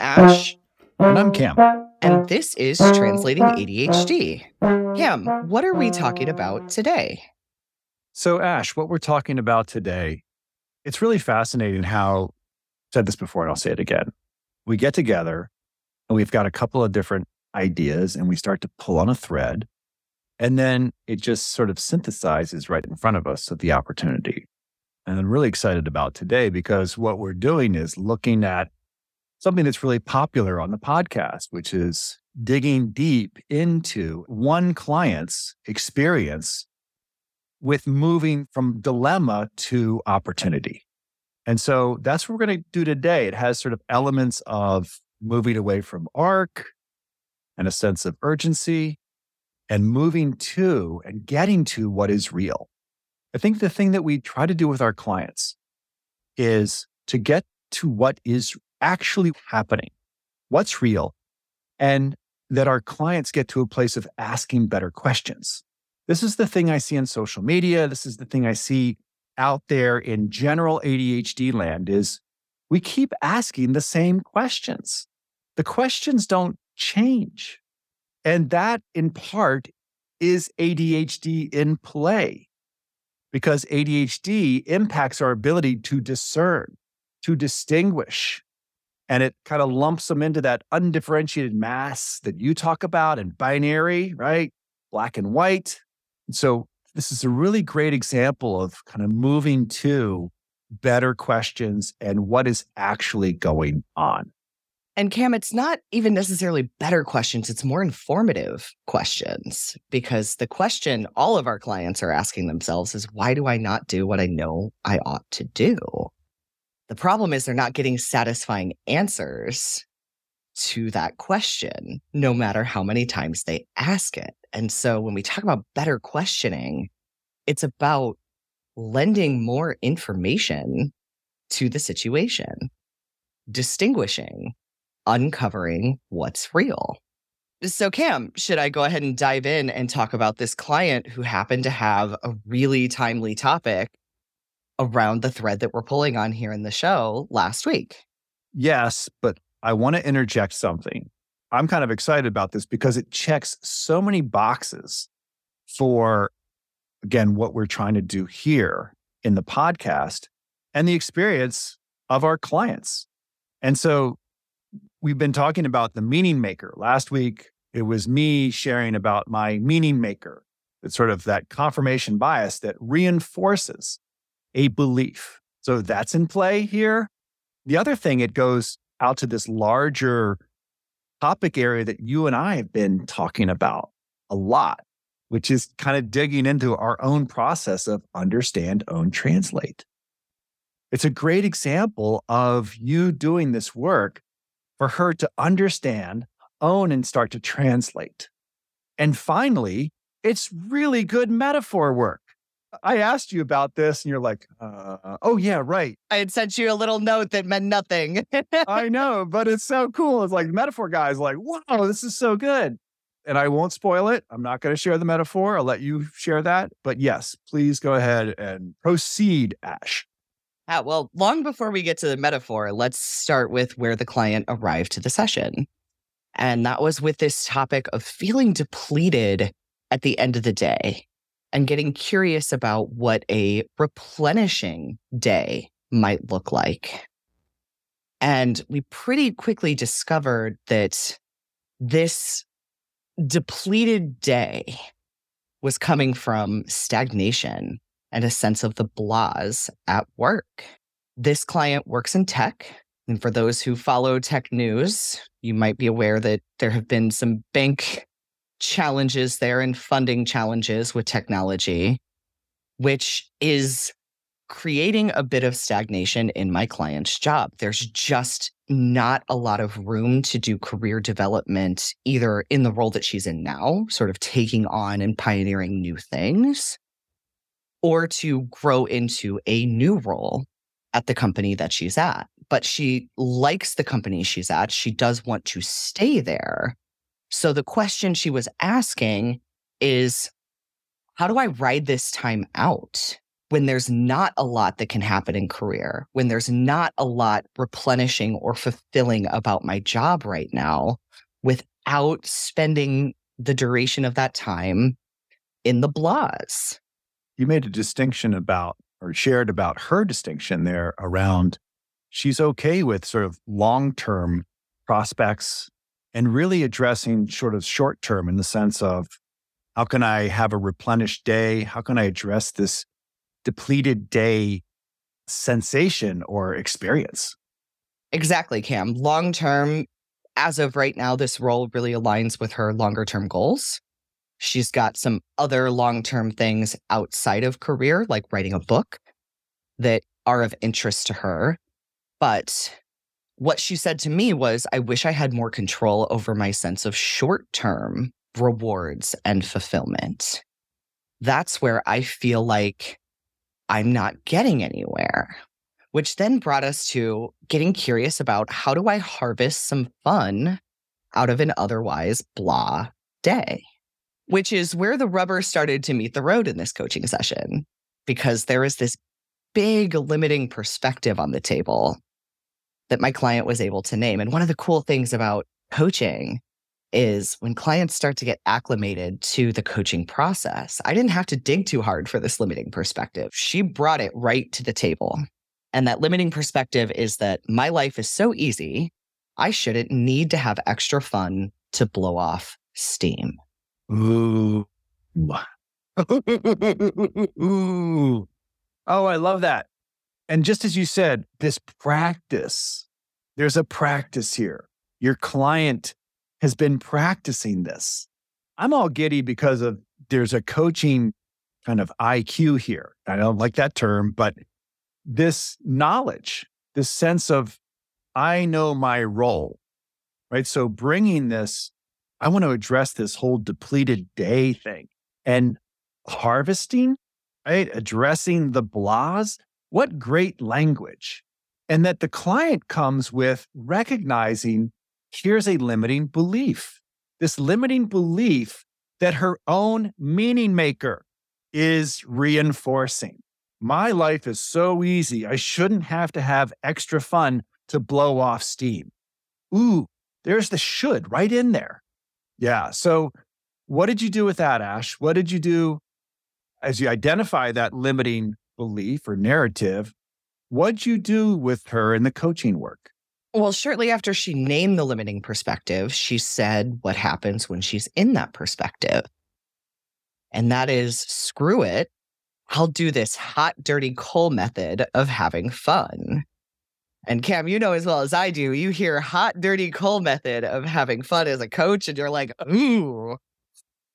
Ash. And I'm Cam. And this is Translating ADHD. Cam, what are we talking about today? So, Ash, what we're talking about today, it's really fascinating how, said this before and I'll say it again. We get together and we've got a couple of different ideas and we start to pull on a thread. And then it just sort of synthesizes right in front of us at the opportunity. And I'm really excited about today because what we're doing is looking at something that's really popular on the podcast, which is digging deep into one client's experience with moving from dilemma to opportunity. And so that's what we're going to do today. It has sort of elements of moving away from ARC and a sense of urgency and moving to and getting to what is real. I think the thing that we try to do with our clients is to get to what is actually happening, what's real, and that our clients get to a place of asking better questions. This is the thing I see in social media. This is the thing I see out there in general ADHD land is we keep asking the same questions. The questions don't change. And that in part is ADHD in play because ADHD impacts our ability to discern, to distinguish, and it kind of lumps them into that undifferentiated mass that you talk about and binary, right? Black and white. And so this is a really great example of kind of moving to better questions and what is actually going on. And Cam, it's not even necessarily better questions, it's more informative questions because the question all of our clients are asking themselves is why do I not do what I know I ought to do? The problem is they're not getting satisfying answers to that question, no matter how many times they ask it. And so when we talk about better questioning, it's about lending more information to the situation, distinguishing, uncovering what's real. So, Cam, should I go ahead and dive in and talk about this client who happened to have a really timely topic around the thread that we're pulling on here in the show last week. Yes, but I want to interject something. I'm kind of excited about this because it checks so many boxes for, again, what we're trying to do here in the podcast and the experience of our clients. And so we've been talking about the meaning maker. Last week, it was me sharing about my meaning maker. It's sort of that confirmation bias that reinforces a belief. So that's in play here. The other thing, it goes out to this larger topic area that you and I have been talking about a lot, which is kind of digging into our own process of understand, own, translate. It's a great example of you doing this work for her to understand, own, and start to translate. And finally, it's really good metaphor work. I asked you about this and you're like, uh, oh, yeah, right. I had sent you a little note that meant nothing. I know, but it's so cool. It's like metaphor guys like, wow, this is so good. And I won't spoil it. I'm not going to share the metaphor. I'll let you share that. But yes, please go ahead and proceed, Ash. Ah, well, long before we get to the metaphor, let's start with where the client arrived to the session. And that was with this topic of feeling depleted at the end of the day and getting curious about what a replenishing day might look like. And we pretty quickly discovered that this depleted day was coming from stagnation and a sense of the blahs at work. This client works in tech. And for those who follow tech news, you might be aware that there have been some bank challenges there and funding challenges with technology, which is creating a bit of stagnation in my client's job. There's just not a lot of room to do career development, either in the role that she's in now, sort of taking on and pioneering new things, or to grow into a new role at the company that she's at. But she likes the company she's at. She does want to stay there. So the question she was asking is how do I ride this time out? when there's not a lot that can happen in career, when there's not a lot replenishing or fulfilling about my job right now, without spending the duration of that time in the blahs. You made a distinction about or shared about her distinction there around she's okay with sort of long term prospects and really addressing sort of short term in the sense of how can I have a replenished day? How can I address this depleted day sensation or experience? Exactly, Cam. Long term, as of right now, this role really aligns with her longer term goals. She's got some other long term things outside of career, like writing a book, that are of interest to her. But what she said to me was, I wish I had more control over my sense of short term rewards and fulfillment. That's where I feel like I'm not getting anywhere which then brought us to getting curious about how do I harvest some fun out of an otherwise blah day, which is where the rubber started to meet the road in this coaching session, because there is this big limiting perspective on the table that my client was able to name. And one of the cool things about coaching is when clients start to get acclimated to the coaching process, I didn't have to dig too hard for this limiting perspective. She brought it right to the table. And that limiting perspective is that my life is so easy, I shouldn't need to have extra fun to blow off steam. Ooh. Ooh. Oh, I love that. And just as you said, this practice, there's a practice here. Your client has been practicing this. I'm all giddy because of there's a coaching kind of IQ here. I don't like that term, but this knowledge, this sense of, I know my role, right? So bringing this, I want to address this whole depleted day thing and harvesting, right? Addressing the blahs. What great language. And that the client comes with recognizing here's a limiting belief, this limiting belief that her own meaning maker is reinforcing. My life is so easy. I shouldn't have to have extra fun to blow off steam. Ooh, there's the should right in there. Yeah. So, what did you do with that, Ash? What did you do as you identify that limiting belief or narrative? What'd you do with her in the coaching work? Well, shortly after she named the limiting perspective, she said what happens when she's in that perspective. And that is screw it. I'll do this hot, dirty coal method of having fun. And Cam, you know as well as I do, you hear hot, dirty coal method of having fun as a coach, and you're like, ooh,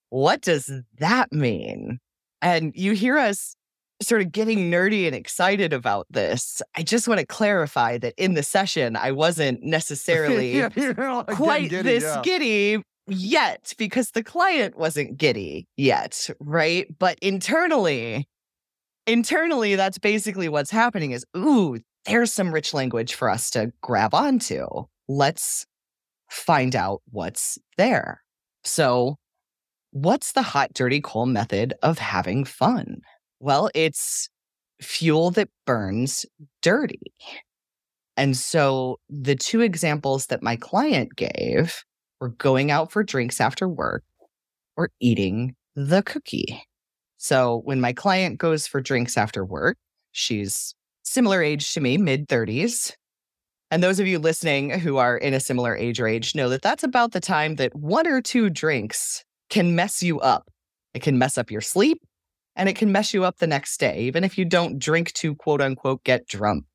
what does that mean? And you hear us sort of getting nerdy and excited about this. I just want to clarify that in the session, I wasn't necessarily yeah, quite giddy, this yeah. giddy yet because the client wasn't giddy yet, right? But internally, internally, that's basically what's happening is, ooh, there's some rich language for us to grab onto. Let's find out what's there. So, what's the hot, dirty coal method of having fun? Well, it's fuel that burns dirty. And so, the two examples that my client gave were going out for drinks after work or eating the cookie. So when my client goes for drinks after work, she's similar age to me, mid 30s. And those of you listening who are in a similar age range know that that's about the time that one or two drinks can mess you up. It can mess up your sleep and it can mess you up the next day, even if you don't drink to quote unquote get drunk.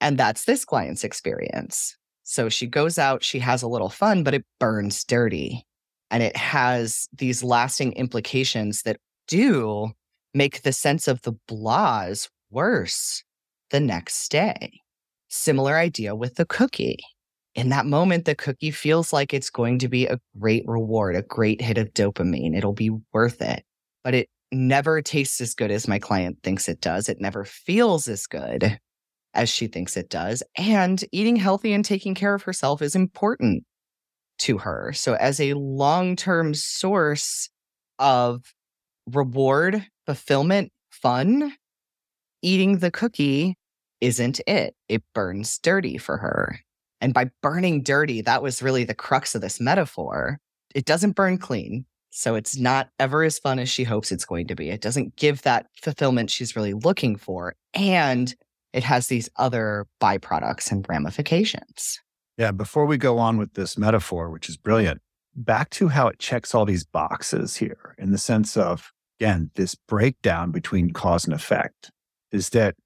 And that's this client's experience. So she goes out, she has a little fun, but it burns dirty. And it has these lasting implications that do make the sense of the blahs worse the next day. Similar idea with the cookie. In that moment, the cookie feels like it's going to be a great reward, a great hit of dopamine. It'll be worth it. But it never tastes as good as my client thinks it does. It never feels as good as she thinks it does. And eating healthy and taking care of herself is important to her. So, as a long term source of reward, fulfillment, fun, eating the cookie isn't it. It burns dirty for her. And by burning dirty, that was really the crux of this metaphor. It doesn't burn clean. So it's not ever as fun as she hopes it's going to be. It doesn't give that fulfillment she's really looking for. And it has these other byproducts and ramifications. Yeah. Before we go on with this metaphor, which is brilliant, back to how it checks all these boxes here in the sense of, again, this breakdown between cause and effect is that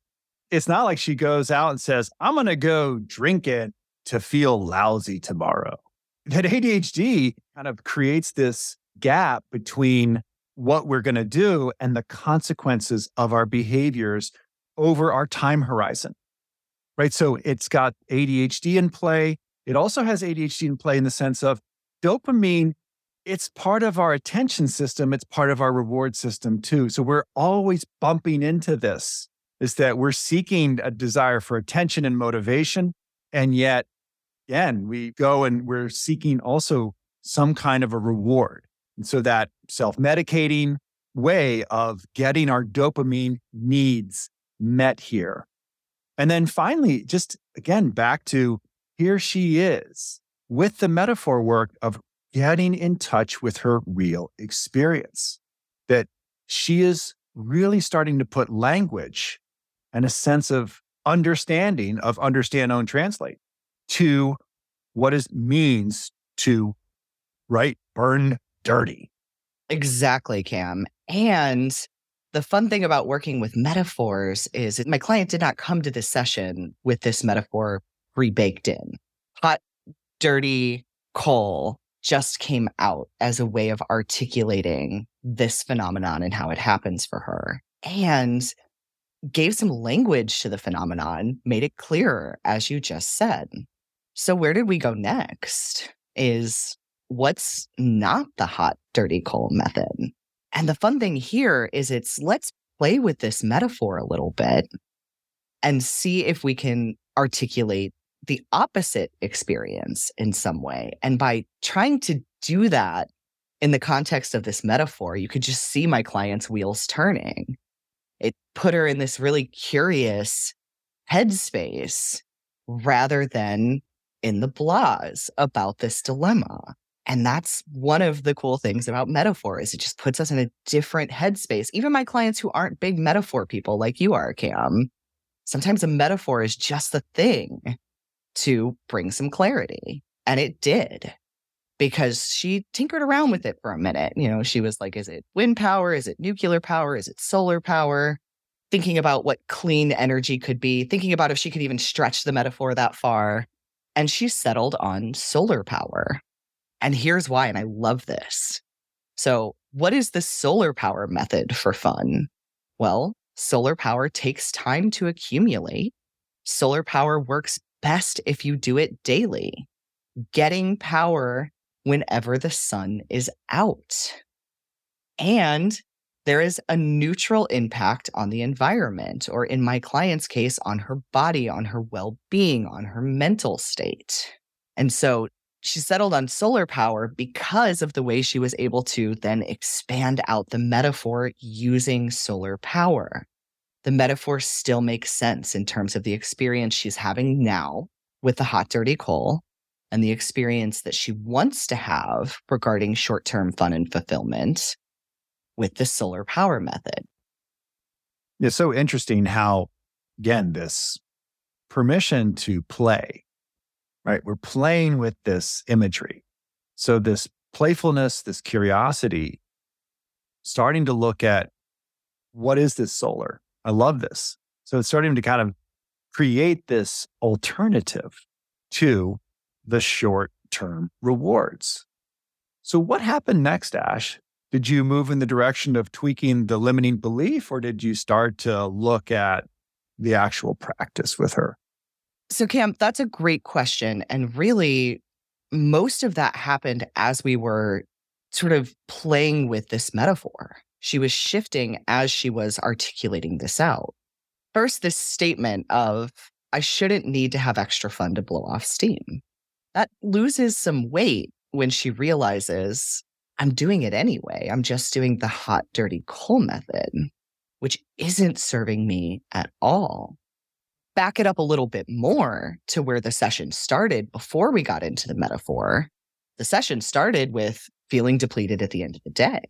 it's not like she goes out and says, I'm going to go drink it to feel lousy tomorrow. That ADHD kind of creates this gap between what we're going to do and the consequences of our behaviors over our time horizon. Right. So it's got ADHD in play. It also has ADHD in play in the sense of dopamine, it's part of our attention system, it's part of our reward system too. So we're always bumping into this is that we're seeking a desire for attention and motivation. And yet, again, we go and we're seeking also some kind of a reward. So that self medicating way of getting our dopamine needs met here. And then finally, just again, back to here she is with the metaphor work of getting in touch with her real experience, that she is really starting to put language and a sense of understanding of understand, own, translate to what it means to right burn dirty. Exactly, Cam. And the fun thing about working with metaphors is my client did not come to this session with this metaphor pre baked in. Hot, dirty coal just came out as a way of articulating this phenomenon and how it happens for her. And gave some language to the phenomenon, made it clearer, as you just said. So, where did we go next? Is what's not the hot, dirty coal method? And the fun thing here is it's let's play with this metaphor a little bit and see if we can articulate the opposite experience in some way. And by trying to do that in the context of this metaphor, you could just see my client's wheels turning it put her in this really curious headspace rather than in the blahs about this dilemma. And that's one of the cool things about metaphor is it just puts us in a different headspace. Even my clients who aren't big metaphor people like you are, Cam, sometimes a metaphor is just the thing to bring some clarity. And it did because she tinkered around with it for a minute. You know, she was like, is it wind power? Is it nuclear power? Is it solar power? Thinking about what clean energy could be, thinking about if she could even stretch the metaphor that far. And she settled on solar power. And here's why. And I love this. So, what is the solar power method for fun? Well, solar power takes time to accumulate. Solar power works best if you do it daily. Getting power whenever the sun is out. And there is a neutral impact on the environment, or in my client's case, on her body, on her well being, on her mental state. And so she settled on solar power because of the way she was able to then expand out the metaphor using solar power. The metaphor still makes sense in terms of the experience she's having now with the hot, dirty coal and the experience that she wants to have regarding short term fun and fulfillment with the solar power method. It's so interesting how, again, this permission to play, right? We're playing with this imagery. So, this playfulness, this curiosity, starting to look at what is this solar? I love this. So, it's starting to kind of create this alternative to the short term rewards. So, what happened next, Ash? Did you move in the direction of tweaking the limiting belief, or did you start to look at the actual practice with her? So, Cam, that's a great question. And really, most of that happened as we were sort of playing with this metaphor. She was shifting as she was articulating this out. First, this statement of, I shouldn't need to have extra fun to blow off steam that loses some weight when she realizes I'm doing it anyway. I'm just doing the hot, dirty coal method. which isn't serving me at all. Back it up a little bit more to where the session started before we got into the metaphor. The session started with feeling depleted at the end of the day.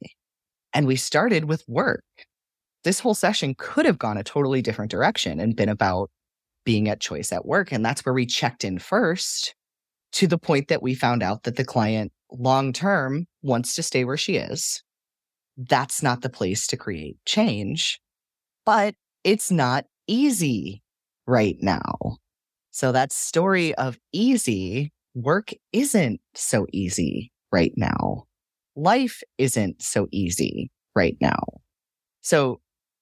And we started with work. This whole session could have gone a totally different direction and been about being at choice at work. And that's where we checked in first to the point that we found out that the client long term wants to stay where she is. That's not the place to create change, but it's not easy right now. So that story of easy work isn't so easy right now. Life isn't so easy right now. So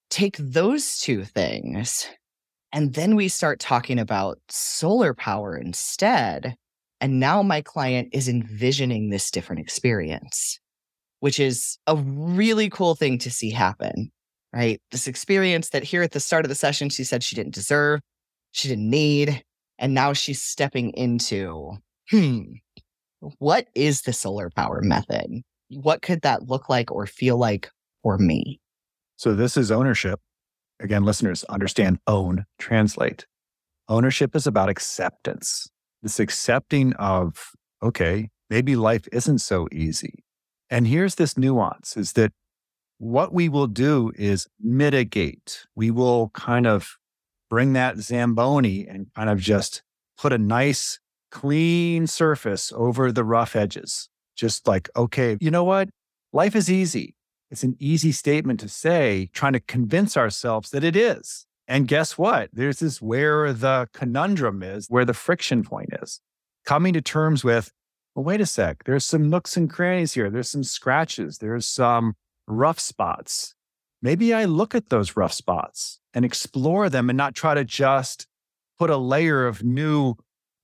take those two things and then we start talking about solar power instead. And now my client is envisioning this different experience, which is a really cool thing to see happen, right? This experience that here at the start of the session, she said she didn't deserve, she didn't need. And now she's stepping into, hmm, what is the solar power method? What could that look like or feel like for me? So, this is ownership. Again, listeners, understand own, translate. Ownership is about acceptance this accepting of, okay, maybe life isn't so easy. And here's this nuance is that what we will do is mitigate. We will kind of bring that Zamboni and kind of just put a nice, clean surface over the rough edges. Just like, okay, you know what? Life is easy. It's an easy statement to say, trying to convince ourselves that it is. And guess what? There's this where the conundrum is, where the friction point is. Coming to terms with, well, wait a sec, there's some nooks and crannies here. There's some scratches. There's some rough spots. Maybe I look at those rough spots and explore them and not try to just put a layer of new,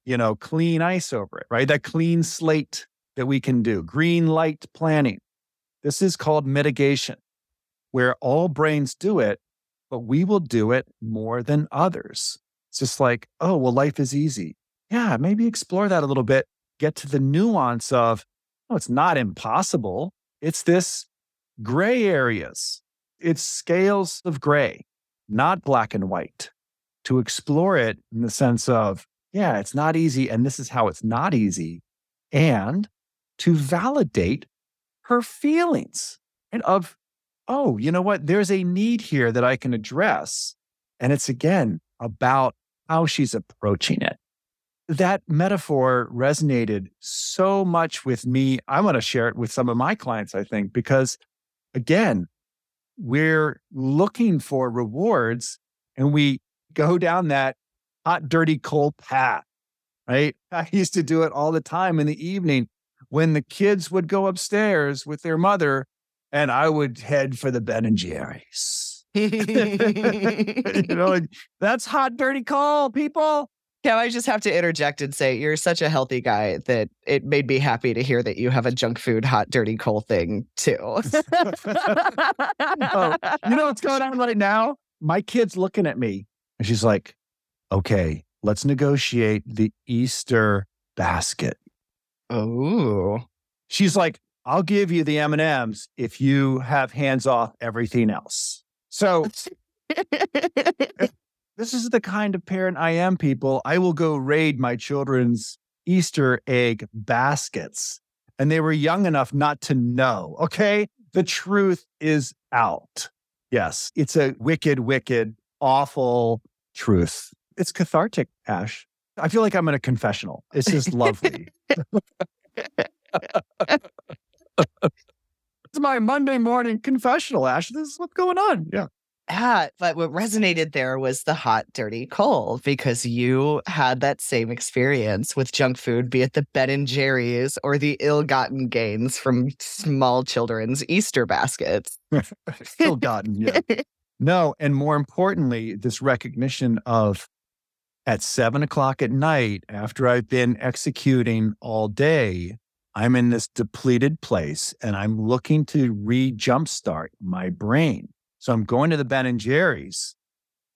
you know, clean ice over it, right? That clean slate that we can do, green light planning. This is called mitigation, where all brains do it but we will do it more than others. It's just like, oh, well, life is easy. Yeah, maybe explore that a little bit. Get to the nuance of, oh, it's not impossible. It's this gray areas. It's scales of gray, not black and white. To explore it in the sense of, yeah, it's not easy. And this is how it's not easy. And to validate her feelings and of oh, you know what? There's a need here that I can address. And it's again about how she's approaching it. That metaphor resonated so much with me. I want to share it with some of my clients, I think, because again, we're looking for rewards and we go down that hot, dirty, coal path, right? I used to do it all the time in the evening when the kids would go upstairs with their mother and I would head for the Ben and Jerry's. you know, that's hot, dirty coal, people. Yeah, I just have to interject and say you're such a healthy guy that it made me happy to hear that you have a junk food, hot, dirty, coal thing too. oh, you know what's going on right now? My kid's looking at me and she's like, okay, let's negotiate the Easter basket. Oh. She's like, I'll give you the M&Ms if you have hands off everything else. So this is the kind of parent I am, people. I will go raid my children's Easter egg baskets. And they were young enough not to know. Okay. The truth is out. Yes. It's a wicked, wicked, awful truth. It's cathartic, Ash. I feel like I'm in a confessional. It's just lovely. it's my Monday morning confessional, Ash. This is what's going on. Yeah. Yeah, but what resonated there was the hot, dirty coal because you had that same experience with junk food, be it the Ben and Jerry's or the ill-gotten gains from small children's Easter baskets. ill-gotten, yeah. no, and more importantly, this recognition of at seven o'clock at night, after I've been executing all day, I'm in this depleted place and I'm looking to re jumpstart my brain. So I'm going to the Ben and Jerry's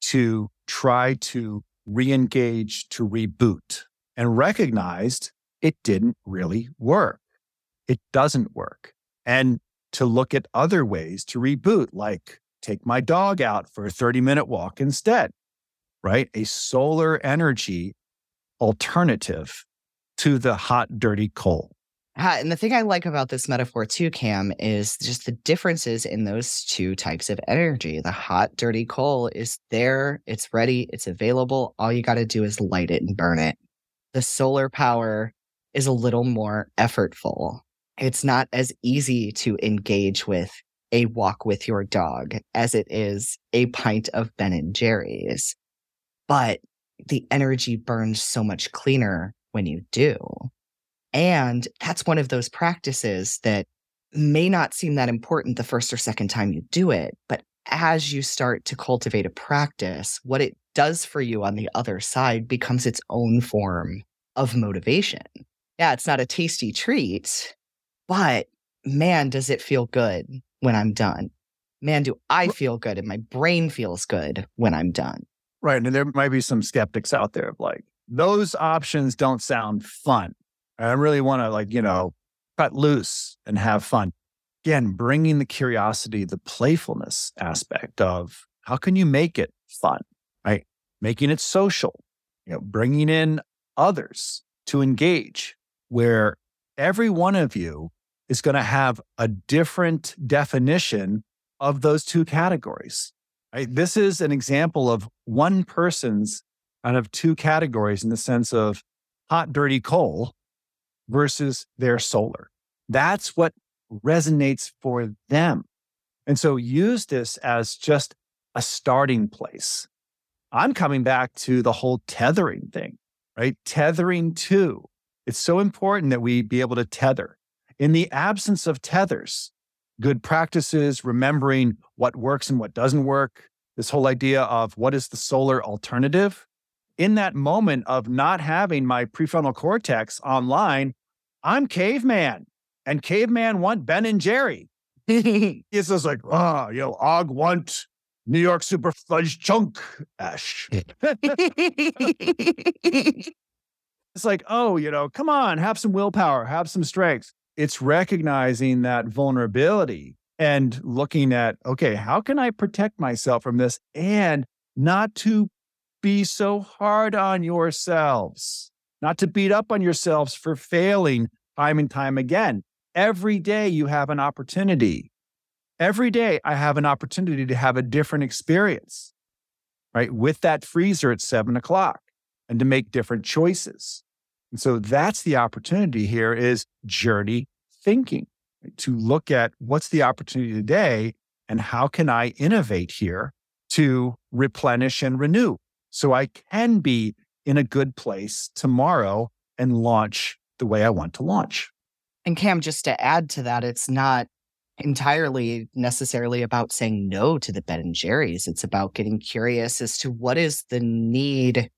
to try to re engage, to reboot, and recognized it didn't really work. It doesn't work. And to look at other ways to reboot, like take my dog out for a 30 minute walk instead, right? A solar energy alternative to the hot, dirty coal. And the thing I like about this metaphor too, Cam, is just the differences in those two types of energy. The hot, dirty coal is there, it's ready, it's available. All you got to do is light it and burn it. The solar power is a little more effortful. It's not as easy to engage with a walk with your dog as it is a pint of Ben and Jerry's. But the energy burns so much cleaner when you do. And that's one of those practices that may not seem that important the first or second time you do it. But as you start to cultivate a practice, what it does for you on the other side becomes its own form of motivation. Yeah, it's not a tasty treat, but man, does it feel good when I'm done. Man, do I feel good and my brain feels good when I'm done. Right. And there might be some skeptics out there of like, those options don't sound fun. I really want to, like, you know, cut loose and have fun. Again, bringing the curiosity, the playfulness aspect of how can you make it fun, right? Making it social, you know, bringing in others to engage where every one of you is going to have a different definition of those two categories. Right? This is an example of one person's out of two categories in the sense of hot, dirty coal versus their solar. That's what resonates for them. And so use this as just a starting place. I'm coming back to the whole tethering thing, right? Tethering too. It's so important that we be able to tether. In the absence of tethers, good practices, remembering what works and what doesn't work, this whole idea of what is the solar alternative. In that moment of not having my prefrontal cortex online, I'm caveman and caveman want Ben and Jerry. it's just like, oh, you know, Og want New York super fudge chunk ash. it's like, oh, you know, come on, have some willpower, have some strength it's recognizing that vulnerability and looking at, okay, how can I protect myself from this and not to be so hard on yourselves, not to beat up on yourselves for failing time and time again. Every day you have an opportunity. Every day I have an opportunity to have a different experience, right? With that freezer at seven o'clock and to make different choices. And so that's the opportunity here is journey thinking to look at what's the opportunity today and how can I innovate here to replenish and renew so I can be in a good place tomorrow and launch the way I want to launch. And Cam, just to add to that, it's not entirely necessarily about saying no to the Ben and Jerry's. It's about getting curious as to what is the need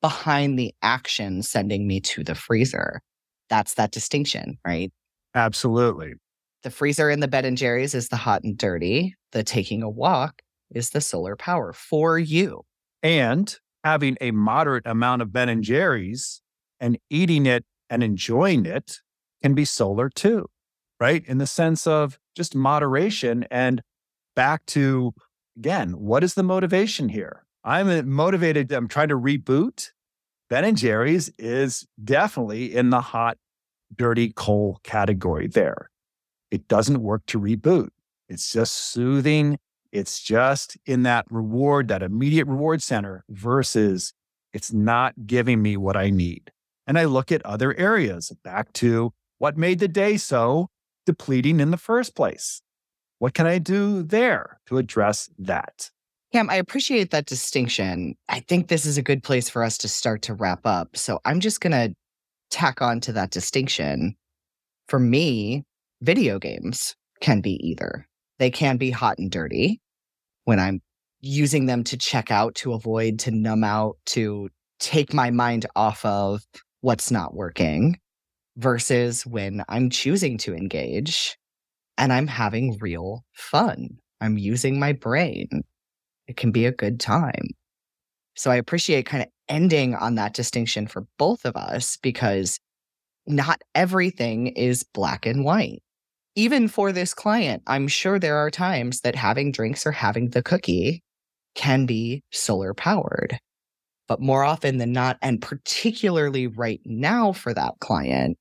behind the action sending me to the freezer. That's that distinction, right? Absolutely. The freezer in the Ben and Jerry's is the hot and dirty. The taking a walk is the solar power for you. And having a moderate amount of Ben and Jerry's and eating it and enjoying it can be solar too, right? In the sense of just moderation and back to, again, what is the motivation here? I'm motivated. I'm trying to reboot. Ben and Jerry's is definitely in the hot, dirty coal category there. It doesn't work to reboot. It's just soothing. It's just in that reward, that immediate reward center versus it's not giving me what I need. And I look at other areas back to what made the day so depleting in the first place. What can I do there to address that? Cam, I appreciate that distinction. I think this is a good place for us to start to wrap up. So I'm just going to tack on to that distinction. For me, video games can be either. They can be hot and dirty when I'm using them to check out, to avoid, to numb out, to take my mind off of what's not working, versus when I'm choosing to engage and I'm having real fun. I'm using my brain it can be a good time. So I appreciate kind of ending on that distinction for both of us because not everything is black and white. Even for this client, I'm sure there are times that having drinks or having the cookie can be solar powered. But more often than not, and particularly right now for that client,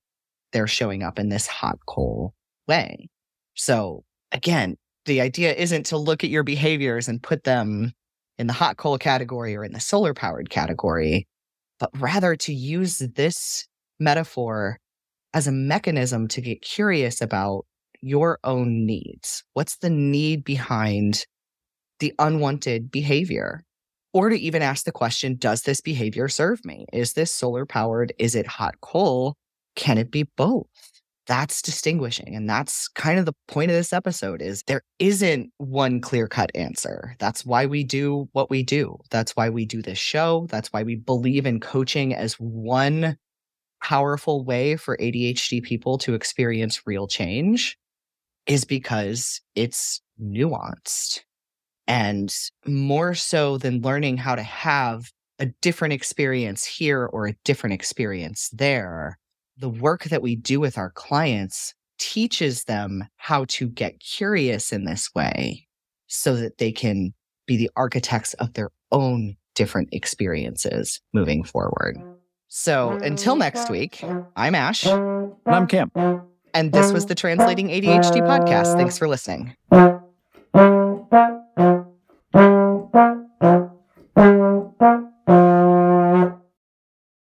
they're showing up in this hot coal way. So again, the idea isn't to look at your behaviors and put them in the hot coal category or in the solar powered category, but rather to use this metaphor as a mechanism to get curious about your own needs. What's the need behind the unwanted behavior? Or to even ask the question Does this behavior serve me? Is this solar powered? Is it hot coal? Can it be both? That's distinguishing. And that's kind of the point of this episode is there isn't one clear-cut answer. That's why we do what we do. That's why we do this show. That's why we believe in coaching as one powerful way for ADHD people to experience real change is because it's nuanced. And more so than learning how to have a different experience here or a different experience there, the work that we do with our clients teaches them how to get curious in this way so that they can be the architects of their own different experiences moving forward. So until mm-hmm. next week, I'm Ash. And I'm Cam. And this was the Translating ADHD podcast. Thanks for listening.